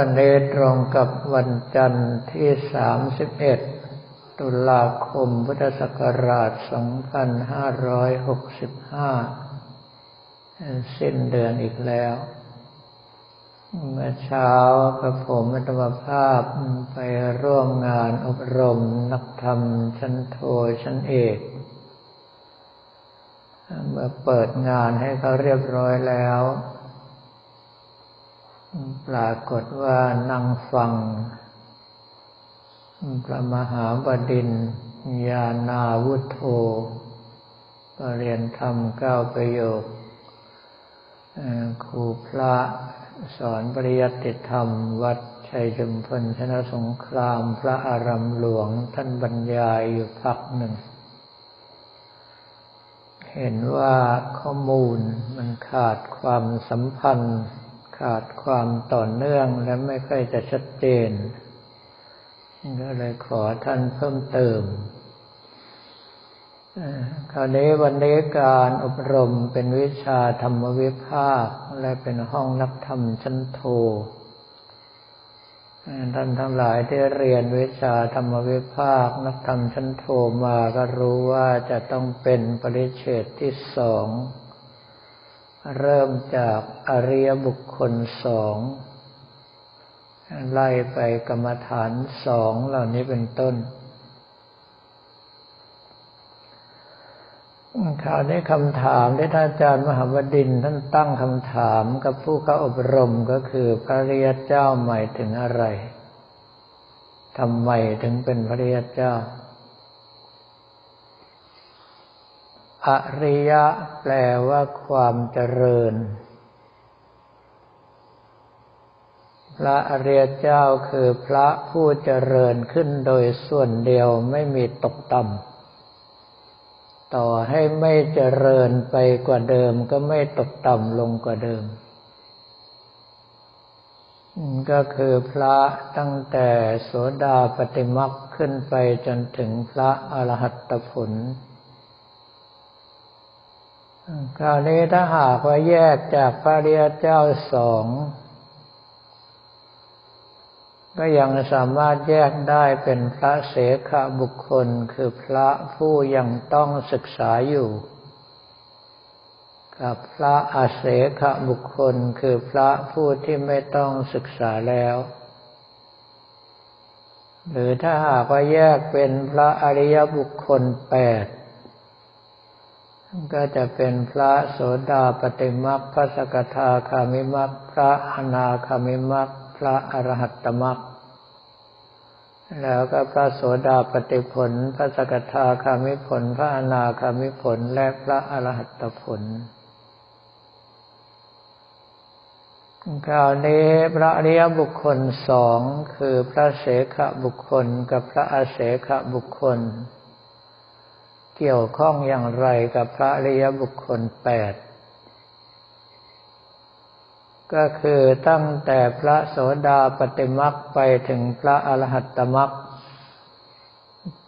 วันนี้ตรงกับวันจันทร์ที่ 31 ตุลาคมพุทธศักราช 2565 สิ้นเดือนอีกแล้ว เมื่อเช้ากับผมอัตมภาพไปร่วมงานอบรมนักธรรมชั้นโทชั้นเอก เมื่อเปิดงานให้เขาเรียบร้อยแล้ว ปรากฏว่านั่งฟัง พระมหาบดินญาณาวุฒโธปรเรียนธรรมเก้าประโยคครูพระสอนปริยัติธรรม วัดชัยชุมพลชนะสงครามพระอารามหลวงท่านบรรยายอยู่พักหนึ่ง เห็นว่าข้อมูลมันขาดความสัมพันธ์ ขาดความต่อเนื่องและไม่ค่อยจะชัดเจน ก็เลยขอท่านเพิ่มเติมคราวนี้วันนี้การอบรมเป็นวิชาธรรมวิภาค และเป็นห้องนักธรรมชั้นโทท่านทั้งหลายที่เรียนวิชาธรรมวิภาค นักธรรมชั้นโทมาก็รู้ว่าจะต้องเป็นปริเฉดที่สอง เริ่มจากอริยบุคคลสองไล่ไปกรรมฐานสองเหล่านี้เป็นต้น คราวนี้คำถามที่ท่านอาจารย์มหาวดินท่านตั้งคำถามกับผู้เข้าอบรมก็คือพระริยเจ้าหมายถึงอะไรทำไมถึงเป็นพระริยเจ้า อริยะแปลว่าความเจริญ พระอริยเจ้าคือพระผู้เจริญขึ้นโดยส่วนเดียวไม่มีตกต่ำต่อให้ไม่เจริญไปกว่าเดิมก็ไม่ตกต่ำลงกว่าเดิม ก็คือพระตั้งแต่โสดาปฏิมักขึ้นไปจนถึงพระอรหัตผล คราวนี้ถ้าหากว่าแยกจากพระริยเจ้าสองก็ยังสามารถแยกได้เป็นพระเสขบุคคลคือพระผู้ยังต้องศึกษาอยู่ กับพระอาเสขบุคคลคือพระผู้ที่ไม่ต้องศึกษาแล้ว หรือถ้าหากว่าแยกเป็นพระอริยบุคคลแปด ก็จะเป็นพระโสดาปติมักพระสกทาคามิมักพระอนาคามิมักพระอรหัตตมักแล้วก็พระโสดาปติผล พระสกทาคามิผล พระอนาคามิผล และพระอรหัตตผลคราวนี้พระอริยบุคคลสองคือพระเสขบุคคลกับพระอาเสขบุคคล เกี่ยวข้องอย่างไรกับพระอริยบุคคลแปดก็คือตั้งแต่พระโสดาปติมักไปถึงพระอรหัตตมัก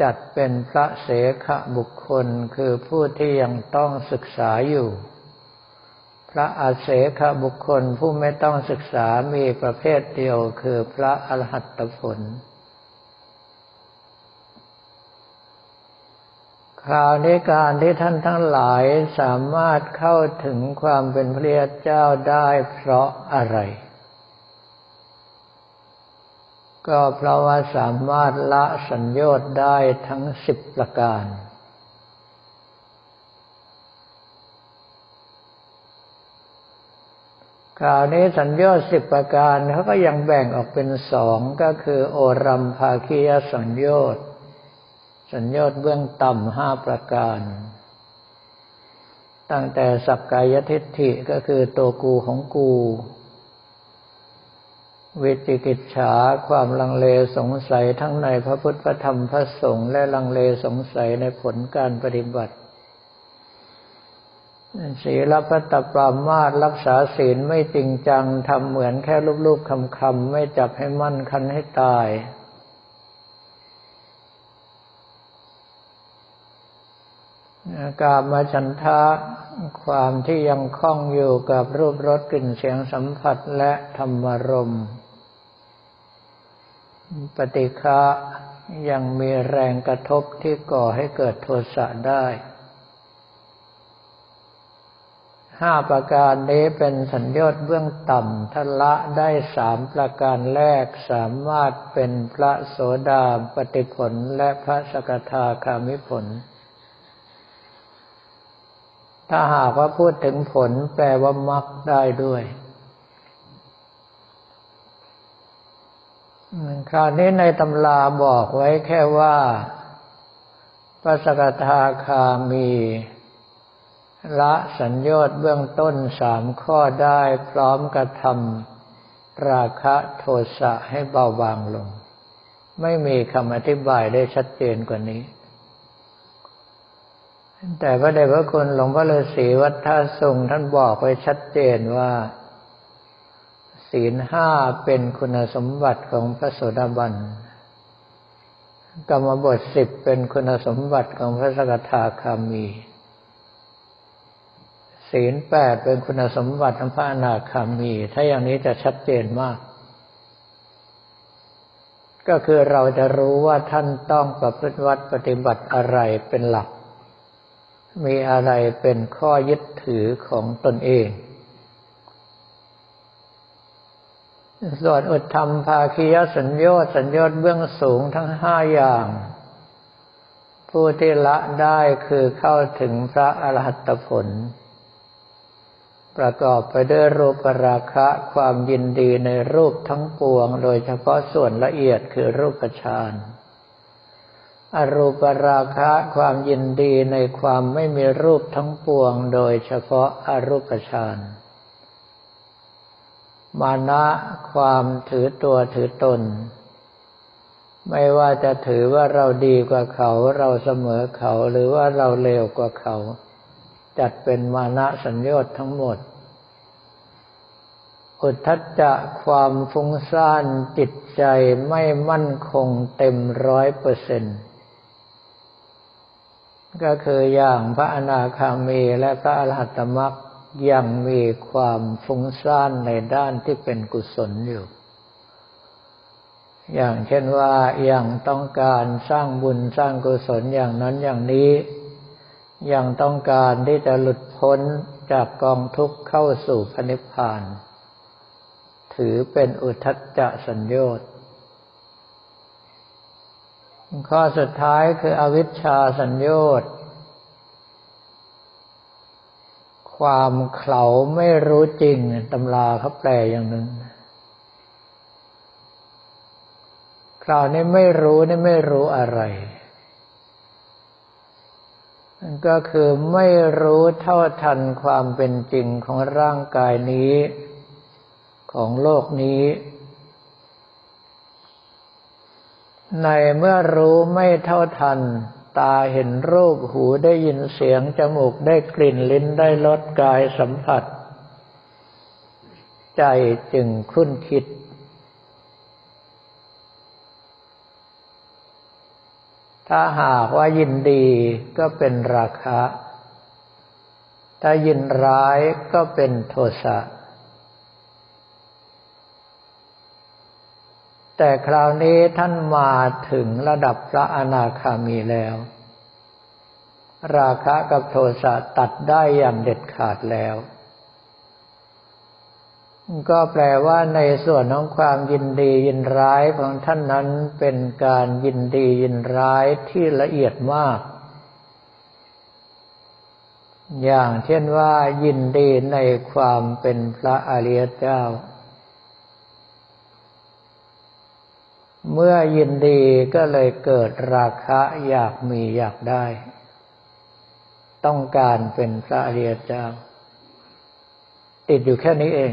จัดเป็นพระเสขบุคคลคือผู้ที่ยังต้องศึกษาอยู่ พระอาเสขบุคคลผู้ไม่ต้องศึกษามีประเภทเดียวคือพระอรหัตตผล คราวนี้การที่ท่านทั้งหลายสามารถเข้าถึงความเป็นพระเจ้าได้เพราะอะไร ก็เพราะว่าสามารถละสัญญา์ได้ทั้งสิบประการ คราวนี้สัญญาสิบประการเขาก็ยังแบ่งออกเป็นสองก็คือ โอรัมภาคียสัญญา์ สัญญาเบื้องต่ำห้าประการ ตั้งแต่สักกายทิฏฐิก็คือตัวกูของกู วิจิกิจฉาความลังเลสงสัยทั้งในพระพุทธธรรมพระสงฆ์และลังเลสงสัยในผลการปฏิบัติศีลพัตปรามาตรักษาศีลไม่จริงจังทำเหมือนแค่ลูกๆคำๆไม่จับให้มั่นคันให้ตาย กามาฉันทะความที่ยังคล้องอยู่กับรูปรสกลิ่นเสียงสัมผัสและธรรมรม ปฏิฆะยังมีแรงกระทบที่ก่อให้เกิดโทสะได้ ห้าประการนี้เป็นสัญญาณเบื้องต่ำถ้าละได้สามประการแรกสามารถเป็นพระโสดาปฏิผลและพระสกทาคามิผล ถ้าหากว่าพูดถึงผลแปลว่ามรรคได้ด้วยคราวนี้ในตำราบอกไว้แค่ว่าพระสกทาคามี ละสัญญาเบื้องต้นสามข้อได้พร้อมกระทำราคะโทสะให้เบาบางลง ไม่มีคำอธิบายได้ชัดเจนกว่านี้ แต่พระเดชพระคุณหลวงพ่อฤาษีวัดท่าสุงท่านบอกไว้ชัดเจนว่า ศีลห้าเป็นคุณสมบัติของพระโสดาบันกรรมบทสิบเป็นคุณสมบัติของพระสกทาคามี ศีลแปดเป็นคุณสมบัติของพระอนาคามี ถ้าอย่างนี้จะชัดเจนมาก ก็คือเราจะรู้ว่าท่านต้องประพฤติวัดปฏิบัติอะไรเป็นหลัก มีอะไรเป็นข้อยึดถือของตนเอง ส่วนอุทธรรมภาคียสัญญาสัญญาเบื้องสูงทั้งห้าอย่าง ผู้ที่ละได้คือเข้าถึงพระอรหัตผล ประกอบไปด้วยรูปราคะความยินดีในรูปทั้งปวง โดยเฉพาะส่วนละเอียดคือรูปฌาน อรูปราคะความยินดีในความไม่มีรูปทั้งปวงโดยเฉพาะอรูปฌานมานะความถือตัวถือตน ไม่ว่าจะถือว่าเราดีกว่าเขา เราเสมอเขาหรือว่าเราเลวกว่าเขา จัดเป็นมานะสัญญาทั้งหมด อุทธัจจะความฟุ้งซ่านจิตใจไม่มั่นคงเต็มร้อยเปอร์เซ็นต์ ก็คืออย่างพระอนาคามีและพระอรหัตมรรคยังมีความฟุ้งซ่านในด้านที่เป็นกุศลอยู่ อย่างเช่นว่ายังต้องการสร้างบุญสร้างกุศลอย่างนั้นอย่างนี้ ยังต้องการที่จะหลุดพ้นจากกองทุกข์เข้าสู่พระนิพพาน ถือเป็นอุทัจจะสัญญาต ข้อสุดท้ายคืออวิชชาสัญญตความเขาไม่รู้จริงตำราเขาแปลอย่างหนึ่งคราวนี้ไม่รู้นี่ไม่รู้อะไรก็คือไม่รู้เท่าทันความเป็นจริงของร่างกายนี้ ของโลกนี้ ในเมื่อรู้ไม่เท่าทัน ตาเห็นรูปหูได้ยินเสียง จมูกได้กลิ่นลิ้นได้รสกายสัมผัส ใจจึงคุ้นคิด ถ้าหากว่ายินดีก็เป็นราคะ ถ้ายินร้ายก็เป็นโทสะ แต่คราวนี้ท่านมาถึงระดับพระอนาคามีแล้ว ราคะกับโทสะตัดได้อย่างเด็ดขาดแล้ว ก็แปลว่าในส่วนของความยินดียินร้ายของท่านนั้นเป็นการยินดียินร้ายที่ละเอียดมาก อย่างเช่นว่ายินดีในความเป็นพระอริยเจ้า เมื่อยินดีก็เลยเกิดราคะอยากมีอยากได้ ต้องการเป็นพระอริยเจ้า ติดอยู่แค่นี้เอง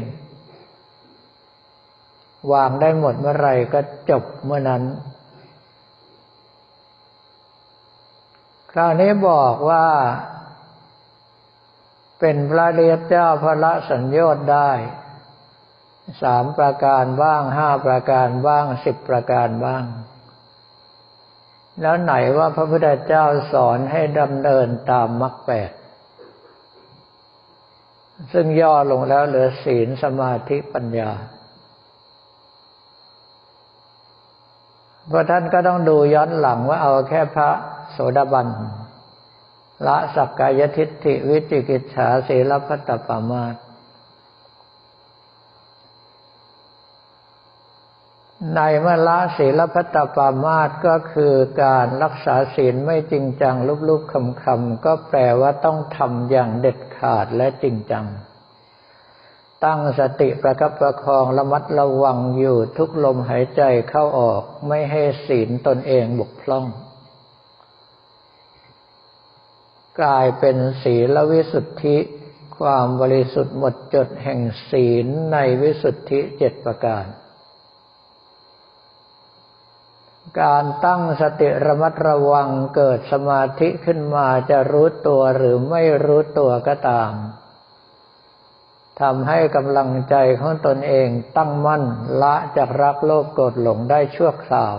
วางได้หมดเมื่อไรก็จบเมื่อนั้น คราวนี้บอกว่าเป็นพระเรียเจ้าพระละสัญญาได้ สามประการบ้างห้าประการบ้างสิบประการบ้าง แล้วไหนว่าพระพุทธเจ้าสอนให้ดำเนินตามมรรคแปดซึ่งย่อลงแล้วเหลือศีลสมาธิปัญญาเพราะท่านก็ต้องดูย้อนหลังว่าเอาแค่พระโสดาบันละสักกายทิฏฐิวิจิกิจฉาศีลพัตตปามาต ในเมื่อละศีลพัตตปามาตก็คือการรักษาศีลไม่จริงจังลุบๆคำๆก็แปลว่าต้องทำอย่างเด็ดขาดและจริงจัง ตั้งสติประคับประคองระมัดระวังอยู่ทุกลมหายใจเข้าออกไม่ให้ศีลตนเองบกพร่อง กลายเป็นศีลวิสุทธิ ความบริสุทธิ์หมดจดแห่งศีลในวิสุทธิเจ็ดประการ การตั้งสติระมัดระวังเกิดสมาธิขึ้นมาจะรู้ตัวหรือไม่รู้ตัวก็ตามทำให้กำลังใจของตนเองตั้งมั่นละจากรักโลภโกรธหลงได้ชั่วคราว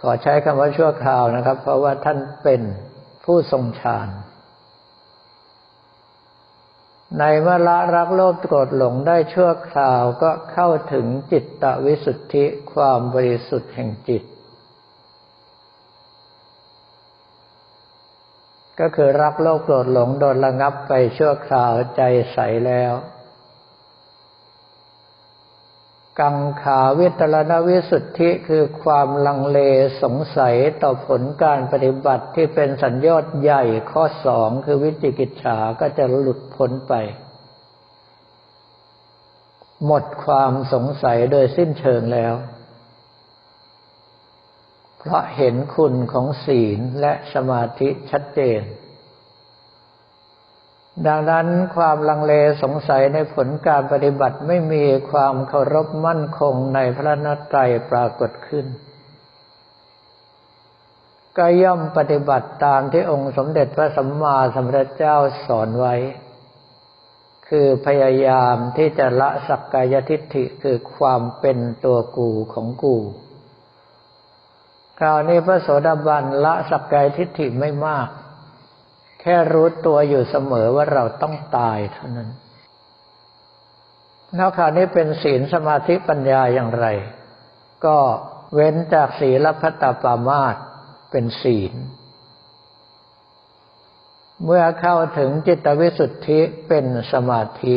ขอใช้คำว่าชั่วคราวนะครับ เพราะว่าท่านเป็นผู้ทรงฌาน ในเมื่อละรักโลภโกรธหลงได้ชั่วคราวก็เข้าถึงจิตตวิสุทธิความบริสุทธิ์แห่งจิต ก็คือรักโลภโกรธหลงโดนระงับไปชั่วคราวใจใสแล้ว กังขาวิตรณวิสุทธิคือความลังเลสงสัยต่อผลการปฏิบัติที่เป็นสัญญอดใหญ่ข้อสองคือวิจิกิจฉาก็จะหลุดพ้นไป หมดความสงสัยโดยสิ้นเชิงแล้ว เพราะเห็นคุณของศีลและสมาธิชัดเจน ดังนั้นความลังเลสงสัยในผลการปฏิบัติไม่มีความเคารพมั่นคงในพระนัตไตรปรากฏขึ้น ก็ย่อมปฏิบัติตามที่องค์สมเด็จพระสัมมาสัมพุทธเจ้าสอนไว้ คือพยายามที่จะละสักกายทิฏฐิคือความเป็นตัวกูของกูคราวนี้พระโสดาบันละสักกายทิฏฐิไม่มาก แค่รู้ตัวอยู่เสมอว่าเราต้องตายเท่านั้นนอกจากนี้เป็นศีลสมาธิปัญญาอย่างไร ก็เว้นจากศีลพัตตปามาตเป็นศีล เมื่อเข้าถึงจิตวิสุทธิเป็นสมาธิ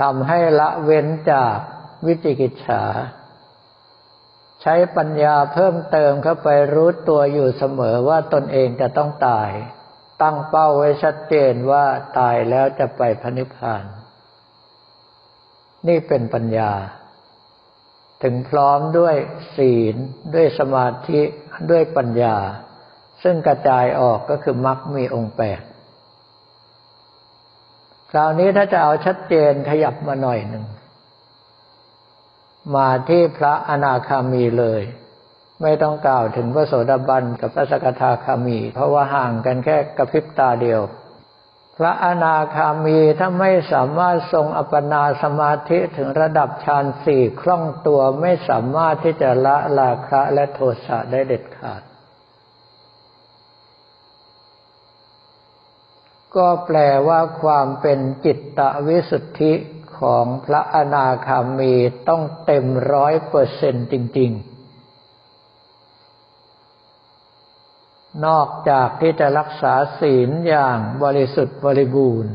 ทำให้ละเว้นจากวิจิกิจฉา ใช้ปัญญาเพิ่มเติมเข้าไปรู้ตัวอยู่เสมอว่าตนเองจะต้องตาย ตั้งเป้าไว้ชัดเจนว่าตายแล้วจะไปพระนิพพาน นี่เป็นปัญญา ถึงพร้อมด้วยศีล ด้วยสมาธิด้วยปัญญา ซึ่งกระจายออกก็คือมรรคมีองค์แปดคราวนี้ถ้าจะเอาชัดเจนขยับมาหน่อยหนึ่ง มาที่พระอนาคามีเลย ไม่ต้องกล่าวถึงพระโสดาบันกับพระสกทาคามี เพราะว่าห่างกันแค่กระพริบตาเดียว พระอนาคามีถ้าไม่สามารถทรงอัปปนาสมาธิถึงระดับฌานสี่คล่องตัวไม่สามารถที่จะละราคะและโทสะได้เด็ดขาดก็แปลว่าความเป็นจิตตวิสุทธิ ของพระอนาคามีต้องเต็มร้อยเปอร์เซนต์จริง ๆ นอกจากที่จะรักษาศีลอย่างบริสุทธิ์บริบูรณ์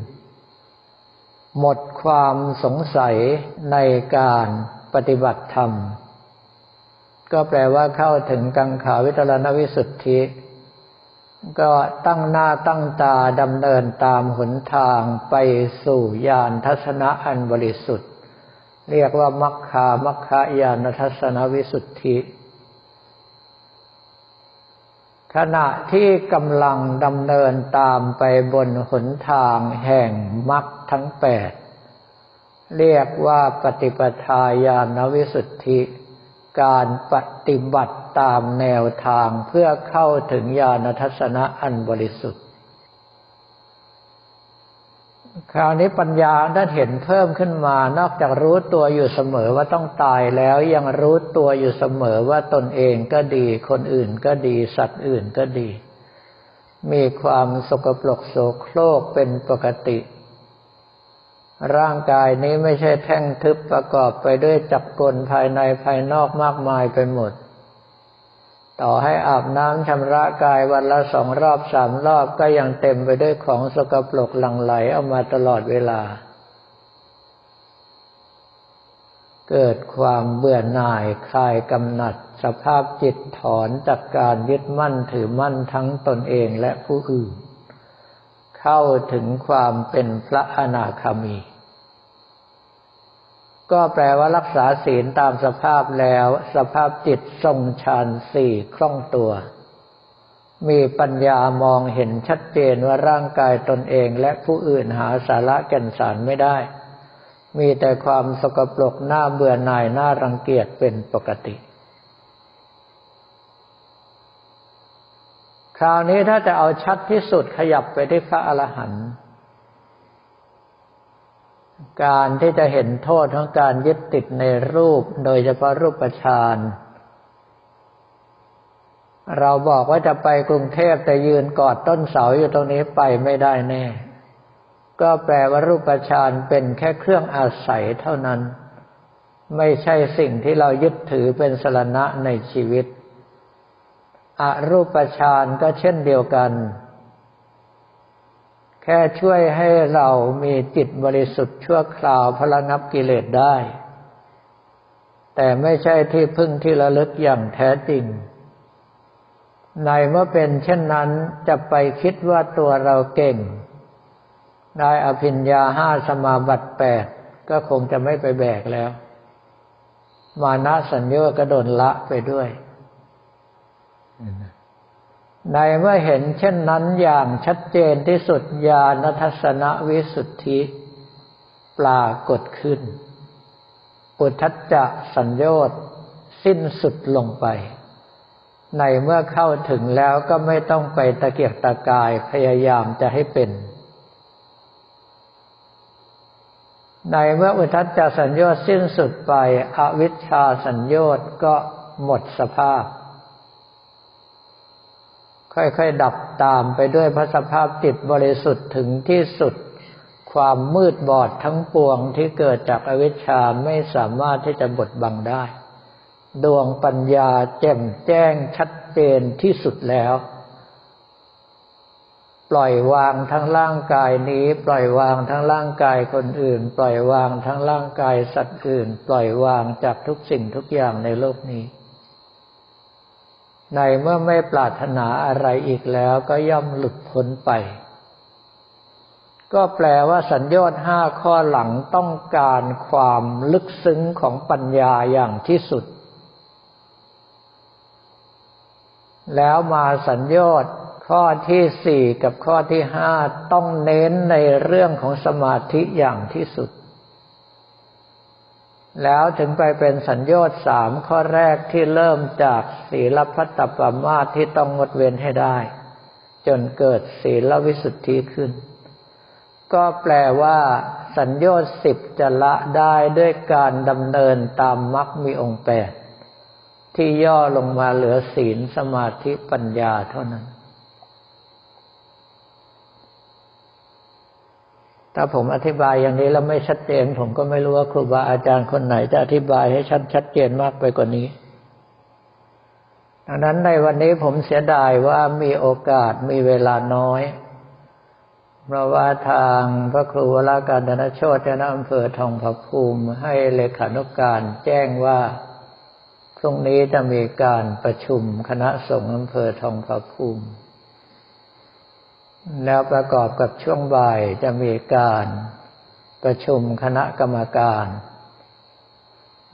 หมดความสงสัยในการปฏิบัติธรรม ก็แปลว่าเข้าถึงกังขาวิตรณวิสุทธิ ก็ตั้งหน้าตั้งตาดำเนินตามหนทางไปสู่ญาณทัศนะอันบริสุทธิ์ เรียกว่ามัคคามัคคายานทัศนวิสุทธิ ขณะที่กำลังดำเนินตามไปบนหนทางแห่งมรรคทั้งแปด เรียกว่าปฏิปทาญาณวิสุทธิ การปฏิบัติตามแนวทางเพื่อเข้าถึงญาณทัศนะอันบริสุทธิ์ คราวนี้ปัญญาได้เห็นเพิ่มขึ้นมานอกจากรู้ตัวอยู่เสมอว่าต้องตายแล้วยังรู้ตัวอยู่เสมอว่าตนเองก็ดี คนอื่นก็ดี สัตว์อื่นก็ดี มีความสกปรกโสโครกเป็นปกติ ร่างกายนี้ไม่ใช่แท่งทึบประกอบไปด้วยจักรกลภายในภายนอกมากมายไปหมด ต่อให้อาบน้ำชำระกายวันละสองรอบสามรอบก็ยังเต็มไปด้วยของสกปรกหลั่งไหลออกมาตลอดเวลา เกิดความเบื่อหน่ายคลายกำหนัด สภาพจิตถอนจากการยึดมั่นถือมั่นทั้งตนเองและผู้อื่น เข้าถึงความเป็นพระอนาคามี ก็แปลว่ารักษาศีลตามสภาพแล้ว สภาพจิตทรงฌานสี่คล่องตัว มีปัญญามองเห็นชัดเจนว่าร่างกายตนเองและผู้อื่นหาสาระแก่นสารไม่ได้ มีแต่ความสกปรกหน้าเบื่อหน่ายหน้ารังเกียจเป็นปกติ คราวนี้ถ้าจะเอาชัดที่สุดขยับไปที่พระอรหันต์การที่จะเห็นโทษของการยึดติดในรูปโดยเฉพาะรูปฌานเราบอกว่าจะไปกรุงเทพแต่ยืนกอดต้นเสาอยู่ตรงนี้ไปไม่ได้แน่ ก็แปลว่ารูปฌานเป็นแค่เครื่องอาศัยเท่านั้น ไม่ใช่สิ่งที่เรายึดถือเป็นสรณะในชีวิต อรูปฌานก็เช่นเดียวกัน แค่ช่วยให้เรามีจิตบริสุทธิ์ชั่วคราวพลังับกิเลสได้ แต่ไม่ใช่ที่พึ่งที่ระลึกอย่างแท้จริง ในเมื่อเป็นเช่นนั้นจะไปคิดว่าตัวเราเก่ง ได้อภิญญาห้าสมาบัติแปดก็คงจะไม่ไปแบกแล้ว มานะสัญญากระโดนละไปด้วย ในเมื่อเห็นเช่นนั้นอย่างชัดเจนที่สุดญาณทัศนวิสุทธิปรากฏขึ้นปุถัจจะสัญญาตสิ้นสุดลงไป ในเมื่อเข้าถึงแล้วก็ไม่ต้องไปตะเกียกตะกายพยายามจะให้เป็น ในเมื่ออุทัจจะสัญญาสิ้นสุดไป อวิชชาสัญญาก็หมดสภาพ ค่อยๆ ดับตามไปด้วยพระสภาพจิตบริสุทธิ์ถึงที่สุด ความมืดบอดทั้งปวงที่เกิดจากอวิชชาไม่สามารถที่จะบดบังได้ ดวงปัญญาแจ่มแจ้งชัดเจนที่สุดแล้ว ปล่อยวางทั้งร่างกายนี้ ปล่อยวางทั้งร่างกายคนอื่น ปล่อยวางทั้งร่างกายสัตว์อื่น ปล่อยวางจากทุกสิ่งทุกอย่างในโลกนี้ ในเมื่อไม่ปรารถนาอะไรอีกแล้วก็ย่อมหลุดพ้นไป ก็แปลว่าสัญญาณห้าข้อหลังต้องการความลึกซึ้งของปัญญาอย่างที่สุด แล้วมาสัญญาณข้อที่สี่กับข้อที่ห้าต้องเน้นในเรื่องของสมาธิอย่างที่สุด แล้วถึงไปเป็นสัญญาสามข้อแรกที่เริ่มจากศีลพัตตปมาที่ต้องงดเว้นให้ได้ จนเกิดศีลวิสุทธิขึ้น ก็แปลว่า สัญญาสิบจะละได้ด้วยการดำเนินตามมรรคมีองค์แปดที่ย่อลงมาเหลือศีลสมาธิปัญญาเท่านั้น ถ้าผมอธิบายอย่างนี้แล้วไม่ชัดเจน ผมก็ไม่รู้ว่าครูบาอาจารย์คนไหนจะอธิบายให้ชัดชัดเจนมากไปกว่านี้ดังนั้นในวันนี้ผมเสียดายว่ามีโอกาสมีเวลาน้อย เพราะว่าทางพระครูวราการดนโชตนอำเภอทองผาภูมิให้เลขานุกการแจ้งว่าพรุ่งนี้จะมีการประชุมคณะสงฆ์อำเภอทองผาภูมิ แล้วประกอบกับช่วงบ่ายจะมีการประชุมคณะกรรมการ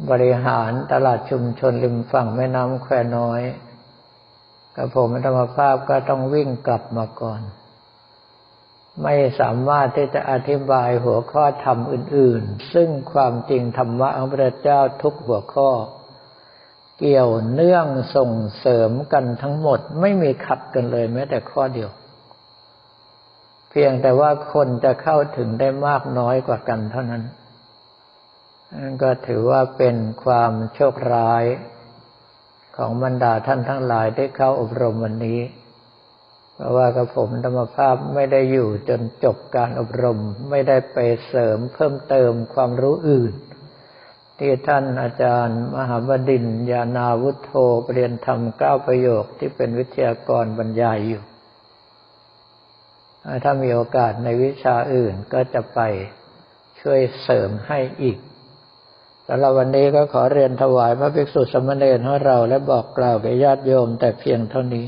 บริหารตลาดชุมชนริมฝั่งแม่น้ำแควน้อยกับผมธรรมภาพก็ต้องวิ่งกลับมาก่อน ไม่สามารถที่จะอธิบายหัวข้อธรรมอื่น ๆ ซึ่งความจริงธรรมะของพระเจ้าทุกหัวข้อ เกี่ยวเนื่องส่งเสริมกันทั้งหมด ไม่มีขัดกันเลยแม้แต่ข้อเดียว พียงแต่ว่าคนจะเข้าถึงได้มากน้อยกว่ากันเท่านั้น ก็ถือว่าเป็นความโชคร้ายของบรรดาท่านทั้งหลายที่เข้าอบรมวันนี้ เพราะว่ากับผมธรรมภาพไม่ได้อยู่จนจบการอบรม ไม่ได้ไปเสริมเพิ่มเติมความรู้อื่น ที่ท่านอาจารย์มหาบดินยานาวุฒโธเรียนธรรมเก้าประโยคที่เป็นวิทยากรบรรยายอยู่ ถ้ามีโอกาสในวิชาอื่นก็จะไปช่วยเสริมให้อีกสำหรับวันนี้ก็ขอเรียนถวายพระภิกษุสมณเณรของเราและบอกกล่าวแก่ญาติโยมแต่เพียงเท่านี้